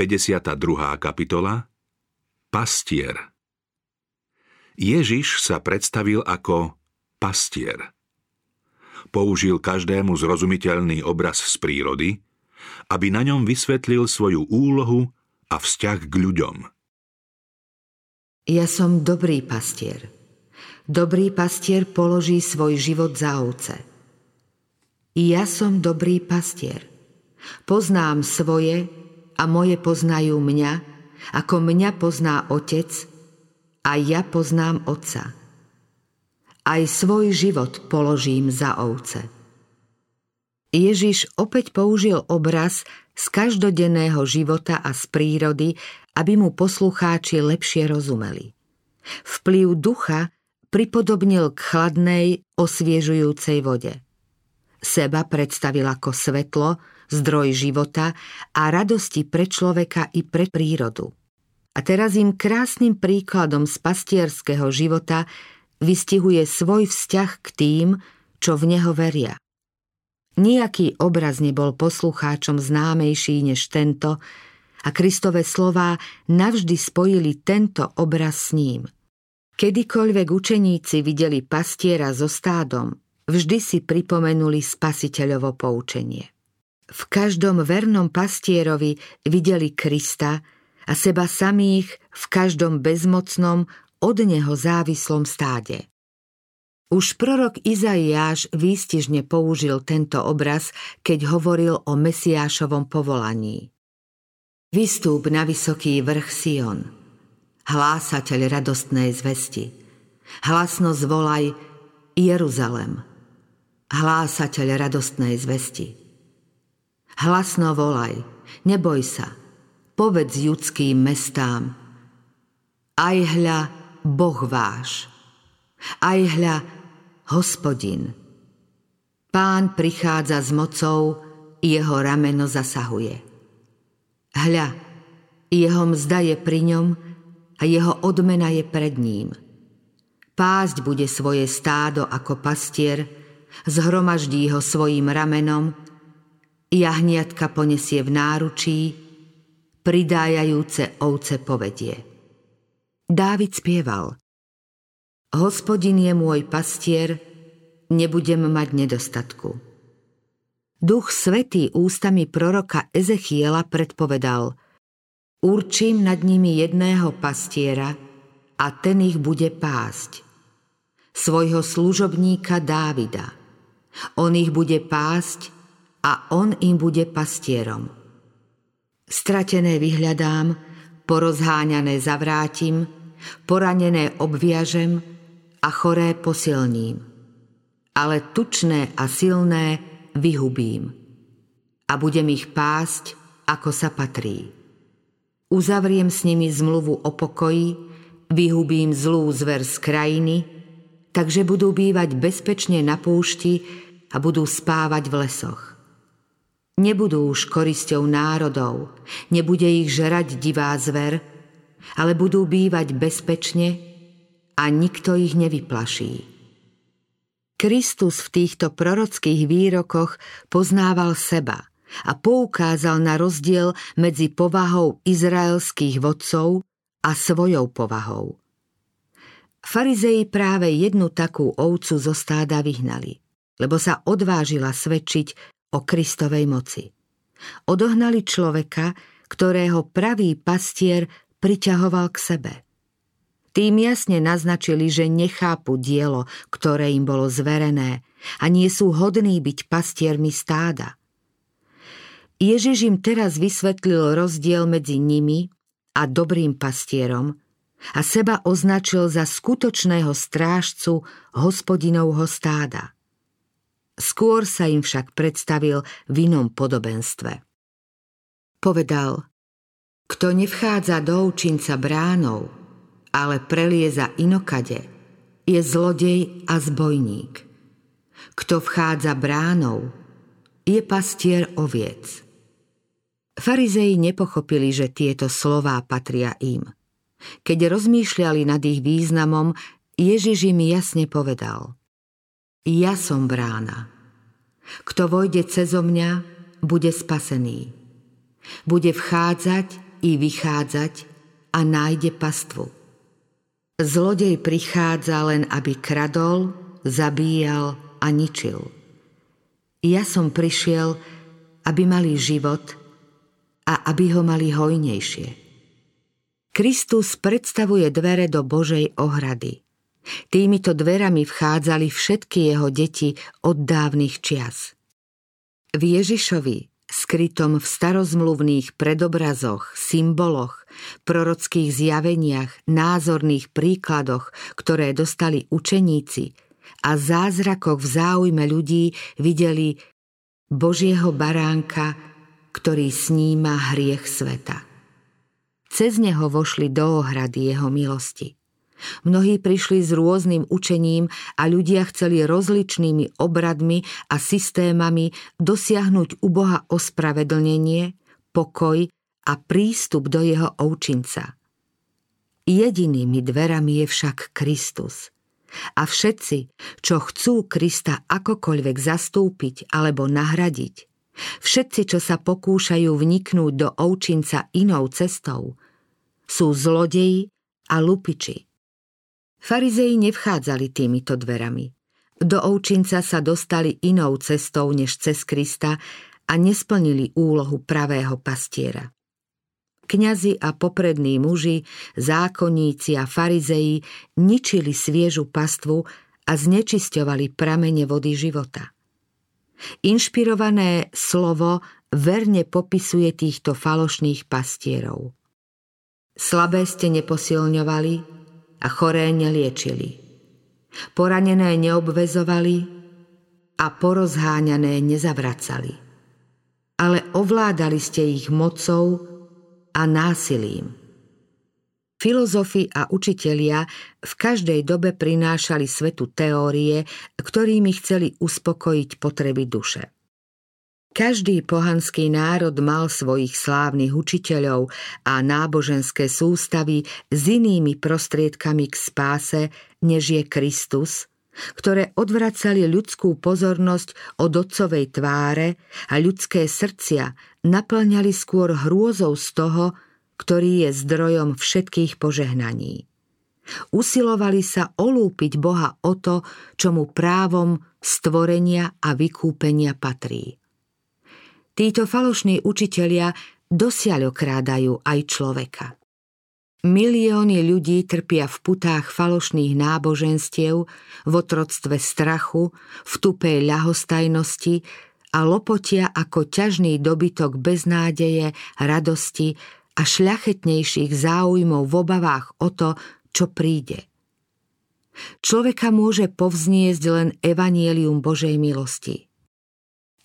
52. kapitola Pastier Ježiš sa predstavil ako pastier. Použil každému zrozumiteľný obraz z prírody, aby na ňom vysvetlil svoju úlohu a vzťah k ľuďom. Ja som dobrý pastier. Dobrý pastier položí svoj život za ovce. Ja som dobrý pastier. Poznám svoje a moje poznajú mňa, ako mňa pozná otec a ja poznám Otca. Aj svoj život položím za ovce. Ježiš opäť použil obraz z každodenného života a z prírody, aby mu poslucháči lepšie rozumeli. Vplyv ducha pripodobnil k chladnej, osviežujúcej vode. Seba predstavil ako svetlo, zdroj života a radosti pre človeka i pre prírodu. A teraz im krásnym príkladom z pastierského života vystihuje svoj vzťah k tým, čo v neho veria. Nijaký obraz nebol poslucháčom známejší než tento a Kristové slová navždy spojili tento obraz s ním. Kedykoľvek učeníci videli pastiera so stádom, vždy si pripomenuli spasiteľovo poučenie. V každom vernom pastierovi videli Krista, a seba samých v každom bezmocnom, od neho závislom stáde. Už prorok Izaiáš výstižne použil tento obraz, keď hovoril o Mesiášovom povolaní. Vystúp na vysoký vrch Sion, hlásateľ radostnej zvesti. Hlasno zvolaj Jeruzalem, hlásateľ radostnej zvesti. Hlasno volaj, neboj sa, povedz judským mestám. Aj hľa Boh váš, aj hľa hospodin. Pán prichádza s mocou, jeho rameno zasahuje. Hľa, jeho mzda je pri ňom a jeho odmena je pred ním. Pásť bude svoje stádo ako pastier, zhromaždí ho svojim ramenom, jahniatka ponesie v náručí, pridájajúce ovce povedie. Dávid spieval Hospodin je môj pastier, nebudem mať nedostatku. Duch Svetý ústami proroka Ezechiela predpovedal Určím nad nimi jedného pastiera a ten ich bude pásť. Svojho služobníka Dávida. On ich bude pásť a on im bude pastierom. Stratené vyhľadám, porozháňané zavrátim, poranené obviažem a choré posilním. Ale tučné a silné vyhubím a budem ich pásť, ako sa patrí. Uzavriem s nimi zmluvu o pokoji, vyhubím zlú zver z krajiny, takže budú bývať bezpečne na púšti a budú spávať v lesoch. Nebudú už korisťou národov, nebude ich žrať divá zver, ale budú bývať bezpečne a nikto ich nevyplaší. Kristus v týchto prorockých výrokoch poznával seba a poukázal na rozdiel medzi povahou izraelských vodcov a svojou povahou. Farizei práve jednu takú ovcu zo stáda vyhnali, lebo sa odvážila svedčiť o Kristovej moci. Odohnali človeka, ktorého pravý pastier priťahoval k sebe. Tým jasne naznačili, že nechápu dielo, ktoré im bolo zverené a nie sú hodní byť pastiermi stáda. Ježiš im teraz vysvetlil rozdiel medzi nimi a dobrým pastierom a seba označil za skutočného strážcu hospodinovho stáda. Skôr sa im však predstavil v inom podobenstve. Povedal, kto nevchádza do účinca bránov, ale prelieza inokade, je zlodej a zbojník. Kto vchádza bránou, je pastier oviec. Farizei nepochopili, že tieto slová patria im. Keď rozmýšľali nad ich významom, Ježiš im jasne povedal – ja som brána. Kto vojde cezo mňa, bude spasený. Bude vchádzať i vychádzať a nájde pastvu. Zlodej prichádza len, aby kradol, zabíjal a ničil. Ja som prišiel, aby mali život a aby ho mali hojnejšie. Kristus predstavuje dvere do Božej ohrady. Týmito dverami vchádzali všetky jeho deti od dávnych čias. V Ježišovi skrytom v starozmluvných predobrazoch, symboloch, prorockých zjaveniach, názorných príkladoch, ktoré dostali učeníci a zázrakoch v záujme ľudí videli Božieho baránka, ktorý sníma hriech sveta. Cez neho vošli do ohrady jeho milosti. Mnohí prišli s rôznym učením a ľudia chceli rozličnými obradmi a systémami dosiahnuť u Boha ospravedlnenie, pokoj a prístup do jeho oučinca. Jedinými dverami je však Kristus. A všetci, čo chcú Krista akokoľvek zastúpiť alebo nahradiť, všetci, čo sa pokúšajú vniknúť do oučinca inou cestou, sú zlodeji a lupiči. Farizei nevchádzali týmito dverami. Do ovčinca sa dostali inou cestou než cez Krista a nesplnili úlohu pravého pastiera. Kňazi a poprední muži, zákonníci a farizei ničili sviežu pastvu a znečisťovali pramene vody života. Inšpirované slovo verne popisuje týchto falošných pastierov. Slabé ste neposilňovali, a choré neliečili. Poranené neobvezovali a porozháňané nezavracali. Ale ovládali ste ich mocou a násilím. Filozofi a učitelia v každej dobe prinášali svetu teórie, ktorými chceli uspokojiť potreby duše. Každý pohanský národ mal svojich slávnych učiteľov a náboženské sústavy s inými prostriedkami k spáse, než je Kristus, ktoré odvracali ľudskú pozornosť od otcovej tváre a ľudské srdcia naplňali skôr hrôzou z toho, ktorý je zdrojom všetkých požehnaní. Usilovali sa olúpiť Boha o to, čo mu právom stvorenia a vykúpenia patrí. Títo falošní učitelia dosiaľ okrádajú aj človeka. Milióny ľudí trpia v putách falošných náboženstiev, v otroctve strachu, v tupej ľahostajnosti a lopotia ako ťažný dobytok bez nádeje, radosti a šľachetnejších záujmov v obavách o to, čo príde. Človeka môže povzniesť len evanielium Božej milosti –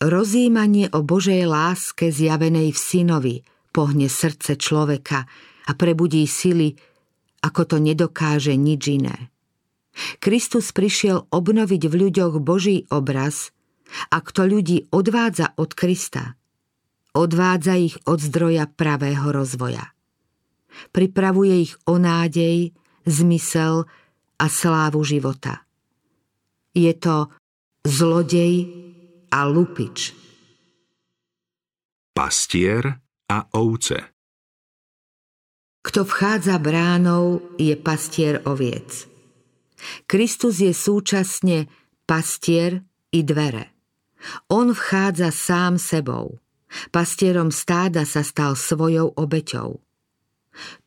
Rozímanie o Božej láske zjavenej v synovi pohne srdce človeka a prebudí sily, ako to nedokáže nič iné. Kristus prišiel obnoviť v ľuďoch Boží obraz a kto ľudí odvádza od Krista, odvádza ich od zdroja pravého rozvoja. Pripravuje ich o nádej, zmysel a slávu života. Je to zlodej, a lupič. Pastier a ovce Kto vchádza bránou, je pastier oviec. Kristus je súčasne pastier i dvere. On vchádza sám sebou. Pastierom stáda sa stal svojou obeťou.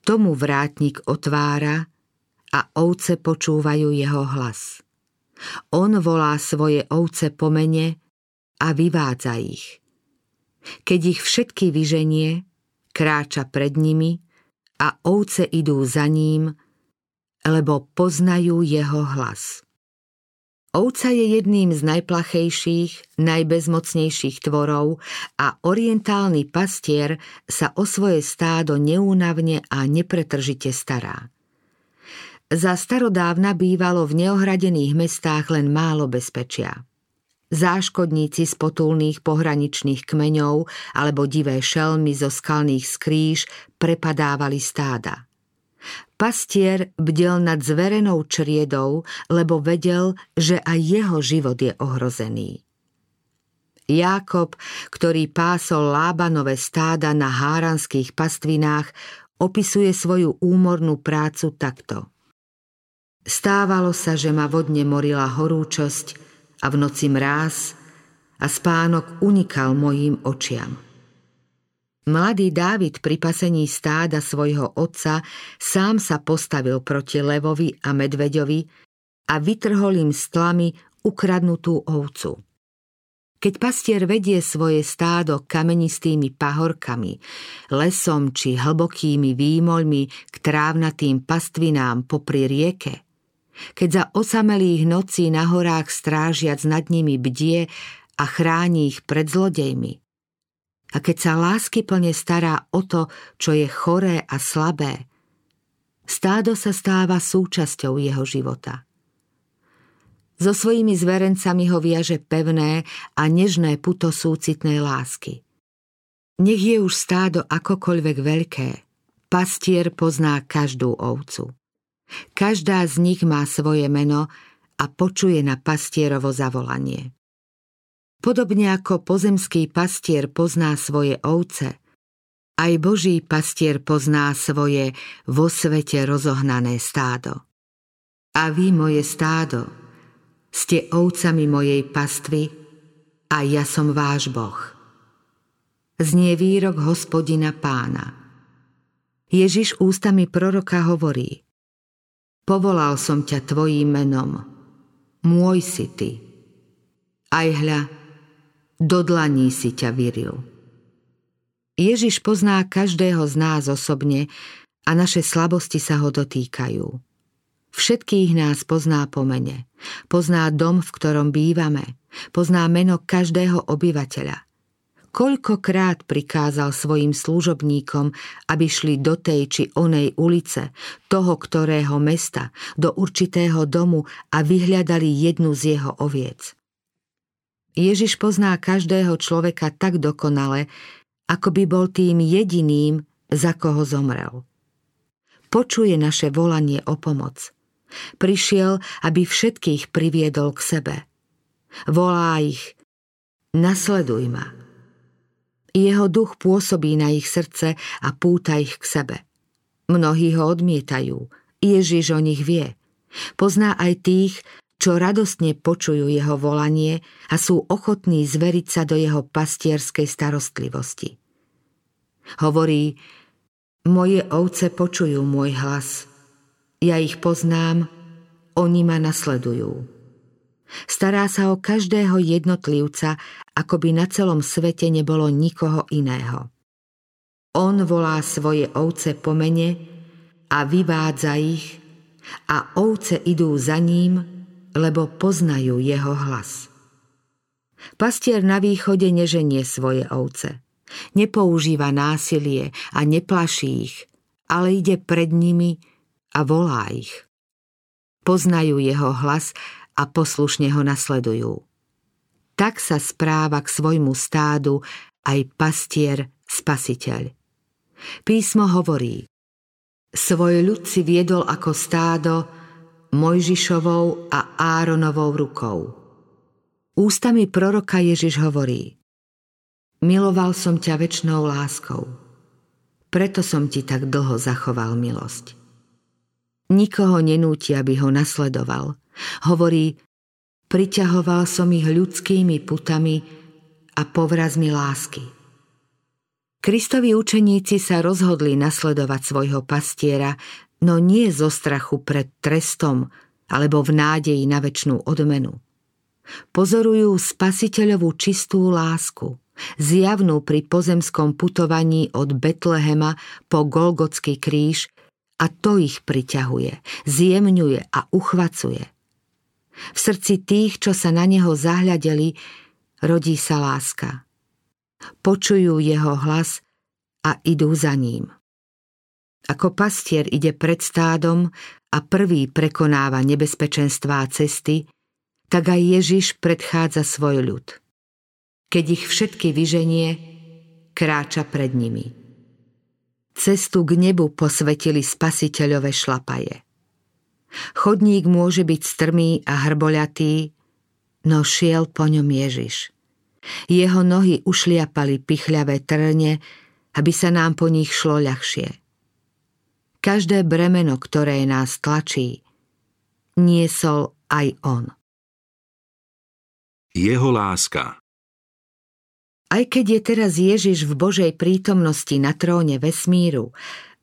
Tomu vrátnik otvára a ovce počúvajú jeho hlas. On volá svoje ovce po mene a vyvádza ich. Keď ich všetky vyženie, kráča pred nimi a ovce idú za ním, lebo poznajú jeho hlas. Ovca je jedným z najplachejších, najbezmocnejších tvorov a orientálny pastier sa o svoje stádo neúnavne a nepretržite stará. Za starodávna bývalo v neohradených mestách len málo bezpečia záškodníci z potulných pohraničných kmeňov alebo divé šelmy zo skalných skríž prepadávali stáda. Pastier bdel nad zverenou čriedou, lebo vedel, že aj jeho život je ohrozený. Jákob, ktorý pásol Lábanové stáda na háranských pastvinách, opisuje svoju úmornú prácu takto. Stávalo sa, že ma vodne morila horúčosť a v noci mráz a spánok unikal mojim očiam. Mladý Dávid pri pasení stáda svojho otca sám sa postavil proti levovi a medveďovi a vytrhol im s tlami ukradnutú ovcu. Keď pastier vedie svoje stádo kamenistými pahorkami, lesom či hlbokými výmoľmi k trávnatým pastvinám popri rieke, keď za osamelých nocí na horách strážiac nad nimi bdie a chráni ich pred zlodejmi, a keď sa lásky plne stará o to, čo je choré a slabé, stádo sa stáva súčasťou jeho života – so svojimi zverencami ho viaže pevné a nežné puto súcitnej lásky. Nech je už stádo akokoľvek veľké, pastier pozná každú ovcu. Každá z nich má svoje meno a počuje na pastierovo zavolanie. Podobne ako pozemský pastier pozná svoje ovce, aj Boží pastier pozná svoje vo svete rozohnané stádo. A vy, moje stádo, ste ovcami mojej pastvy a ja som váš Boh. Znie výrok hospodina pána. Ježiš ústami proroka hovorí Povolal som ťa tvojím menom, môj si ty. Aj hľa, do dlaní si ťa vyril. Ježiš pozná každého z nás osobne a naše slabosti sa ho dotýkajú. Všetkých nás pozná po mene. Pozná dom, v ktorom bývame. Pozná meno každého obyvateľa. Koľkokrát prikázal svojim služobníkom, aby šli do tej či onej ulice, toho ktorého mesta, do určitého domu a vyhľadali jednu z jeho oviec. Ježiš pozná každého človeka tak dokonale, ako by bol tým jediným, za koho zomrel. Počuje naše volanie o pomoc – Prišiel, aby všetkých priviedol k sebe. Volá ich, nasleduj ma. Jeho duch pôsobí na ich srdce a púta ich k sebe. Mnohí ho odmietajú, Ježiš o nich vie. Pozná aj tých, čo radostne počujú jeho volanie a sú ochotní zveriť sa do jeho pastierskej starostlivosti. Hovorí, moje ovce počujú môj hlas – ja ich poznám, oni ma nasledujú. Stará sa o každého jednotlivca, ako by na celom svete nebolo nikoho iného. On volá svoje ovce po mene a vyvádza ich a ovce idú za ním, lebo poznajú jeho hlas. Pastier na východe neženie svoje ovce. Nepoužíva násilie a neplaší ich, ale ide pred nimi a volá ich. Poznajú jeho hlas a poslušne ho nasledujú. Tak sa správa k svojmu stádu aj pastier spasiteľ. Písmo hovorí, svoj ľud si viedol ako stádo Mojžišovou a Áronovou rukou. Ústami proroka Ježiš hovorí, miloval som ťa väčšnou láskou, preto som ti tak dlho zachoval milosť. Nikoho nenúti, aby ho nasledoval. Hovorí, priťahoval som ich ľudskými putami a povrazmi lásky. Kristovi učeníci sa rozhodli nasledovať svojho pastiera, no nie zo strachu pred trestom alebo v nádeji na väčšnú odmenu. Pozorujú spasiteľovú čistú lásku, zjavnú pri pozemskom putovaní od Betlehema po Golgotský kríž a to ich priťahuje, zjemňuje a uchvacuje. V srdci tých, čo sa na neho zahľadeli, rodí sa láska. Počujú jeho hlas a idú za ním. Ako pastier ide pred stádom a prvý prekonáva nebezpečenstvá cesty, tak aj Ježiš predchádza svoj ľud. Keď ich všetky vyženie, kráča pred nimi. Cestu k nebu posvetili spasiteľové šlapaje. Chodník môže byť strmý a hrboľatý, no šiel po ňom Ježiš. Jeho nohy ušliapali pichľavé trne, aby sa nám po nich šlo ľahšie. Každé bremeno, ktoré nás tlačí, niesol aj on. Jeho láska Aj keď je teraz Ježiš v Božej prítomnosti na tróne vesmíru,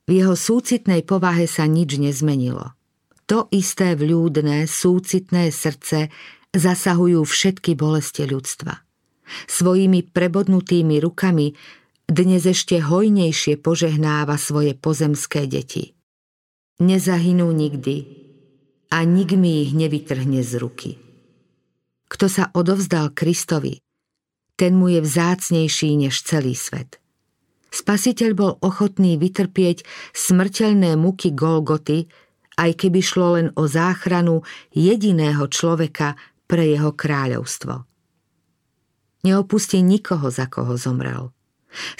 v jeho súcitnej povahe sa nič nezmenilo. To isté vľúdne, súcitné srdce zasahujú všetky bolesti ľudstva. Svojimi prebodnutými rukami dnes ešte hojnejšie požehnáva svoje pozemské deti. Nezahynú nikdy a nik mi ich nevytrhne z ruky. Kto sa odovzdal Kristovi, ten mu je vzácnejší než celý svet. Spasiteľ bol ochotný vytrpieť smrteľné muky Golgoty, aj keby šlo len o záchranu jediného človeka pre jeho kráľovstvo. Neopustí nikoho, za koho zomrel.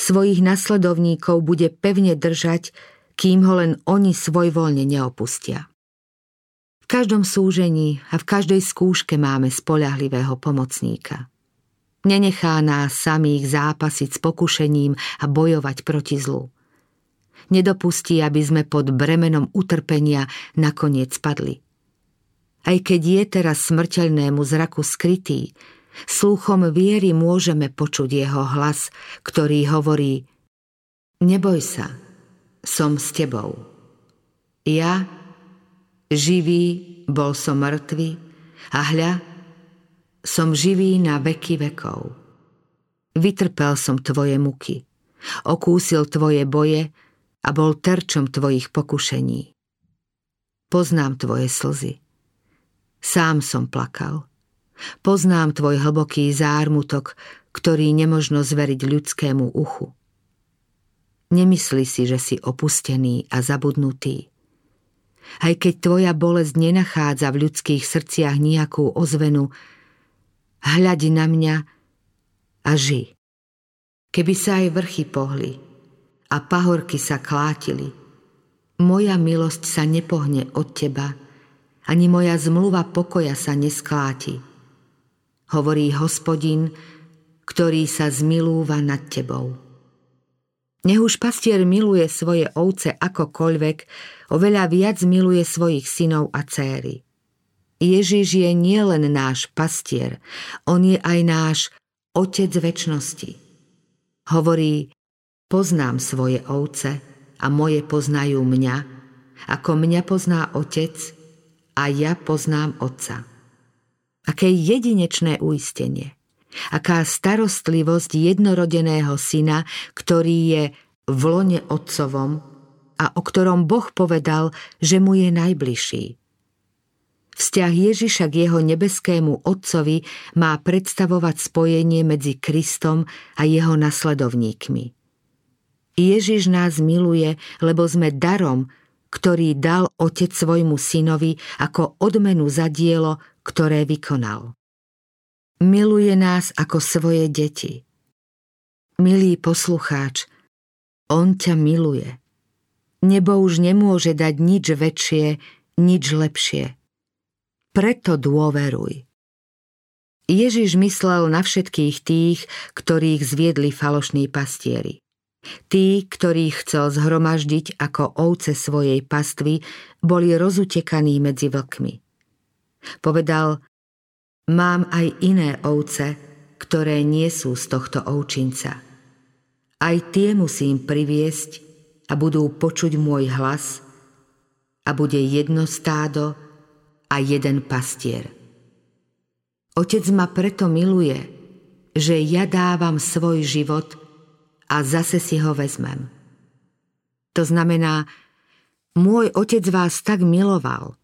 Svojich nasledovníkov bude pevne držať, kým ho len oni svojvoľne neopustia. V každom súžení a v každej skúške máme spoľahlivého pomocníka. Nenechá nás samých zápasiť s pokušením a bojovať proti zlu. Nedopustí, aby sme pod bremenom utrpenia nakoniec padli. Aj keď je teraz smrteľnému zraku skrytý, Sluchom viery môžeme počuť jeho hlas, ktorý hovorí Neboj sa, som s tebou. Ja, živý, bol som mŕtvy a hľa, som živý na veky vekov. Vytrpel som tvoje muky, okúsil tvoje boje a bol terčom tvojich pokušení. Poznám tvoje slzy. Sám som plakal Poznám tvoj hlboký zármutok, ktorý nemožno zveriť ľudskému uchu. Nemyslí si, že si opustený a zabudnutý. Aj keď tvoja bolesť nenachádza v ľudských srdciach nejakú ozvenu, hľadi na mňa a ži. Keby sa aj vrchy pohli a pahorky sa klátili, moja milosť sa nepohne od teba, ani moja zmluva pokoja sa neskláti hovorí hospodin, ktorý sa zmilúva nad tebou. Nech už pastier miluje svoje ovce akokoľvek, oveľa viac miluje svojich synov a céry. Ježiš je nielen náš pastier, on je aj náš Otec väčnosti. Hovorí, poznám svoje ovce a moje poznajú mňa, ako mňa pozná Otec a ja poznám Otca. Aké jedinečné uistenie. Aká starostlivosť jednorodeného syna, ktorý je v lone otcovom a o ktorom Boh povedal, že mu je najbližší. Vzťah Ježiša k jeho nebeskému Otcovi má predstavovať spojenie medzi Kristom a jeho nasledovníkmi. Ježiš nás miluje, lebo sme darom, ktorý dal Otec svojmu synovi ako odmenu za dielo, ktoré vykonal. Miluje nás ako svoje deti. Milý poslucháč, on ťa miluje. Nebo už nemôže dať nič väčšie, nič lepšie. Preto dôveruj. Ježiš myslel na všetkých tých, ktorých zviedli falošní pastieri. Tí, ktorých chcel zhromaždiť ako ovce svojej pastvy, boli rozutekaní medzi vlkmi. Povedal, mám aj iné ovce, ktoré nie sú z tohto ovčinca. Aj tie musím priviesť a budú počuť môj hlas a bude jedno stádo a jeden pastier. Otec ma preto miluje, že ja dávam svoj život a zase si ho vezmem. To znamená, môj otec vás tak miloval,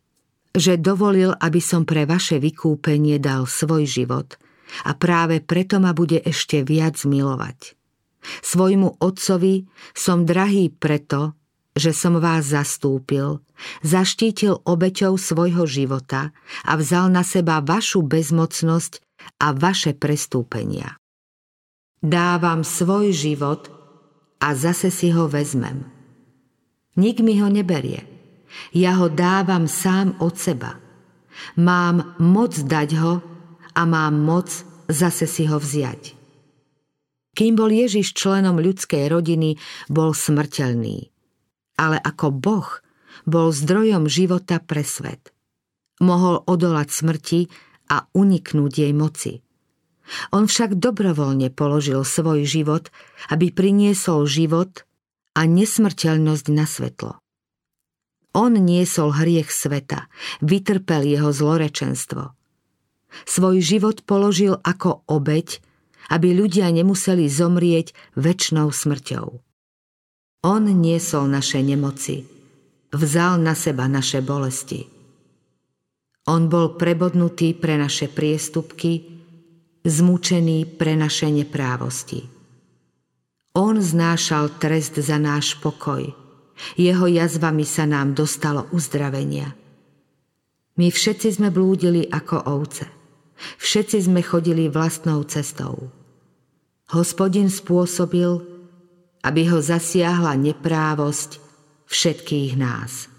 že dovolil, aby som pre vaše vykúpenie dal svoj život a práve preto ma bude ešte viac milovať. Svojmu otcovi som drahý preto, že som vás zastúpil, zaštítil obeťou svojho života a vzal na seba vašu bezmocnosť a vaše prestúpenia. Dávam svoj život a zase si ho vezmem. Nik mi ho neberie – ja ho dávam sám od seba. Mám moc dať ho a mám moc zase si ho vziať. Kým bol Ježiš členom ľudskej rodiny, bol smrteľný. Ale ako Boh bol zdrojom života pre svet. Mohol odolať smrti a uniknúť jej moci. On však dobrovoľne položil svoj život, aby priniesol život a nesmrteľnosť na svetlo. On niesol hriech sveta, vytrpel jeho zlorečenstvo. Svoj život položil ako obeď, aby ľudia nemuseli zomrieť väčšnou smrťou. On niesol naše nemoci, vzal na seba naše bolesti. On bol prebodnutý pre naše priestupky, zmučený pre naše neprávosti. On znášal trest za náš pokoj. Jeho jazvami sa nám dostalo uzdravenia. My všetci sme blúdili ako ovce. Všetci sme chodili vlastnou cestou. Hospodin spôsobil, aby ho zasiahla neprávosť všetkých nás.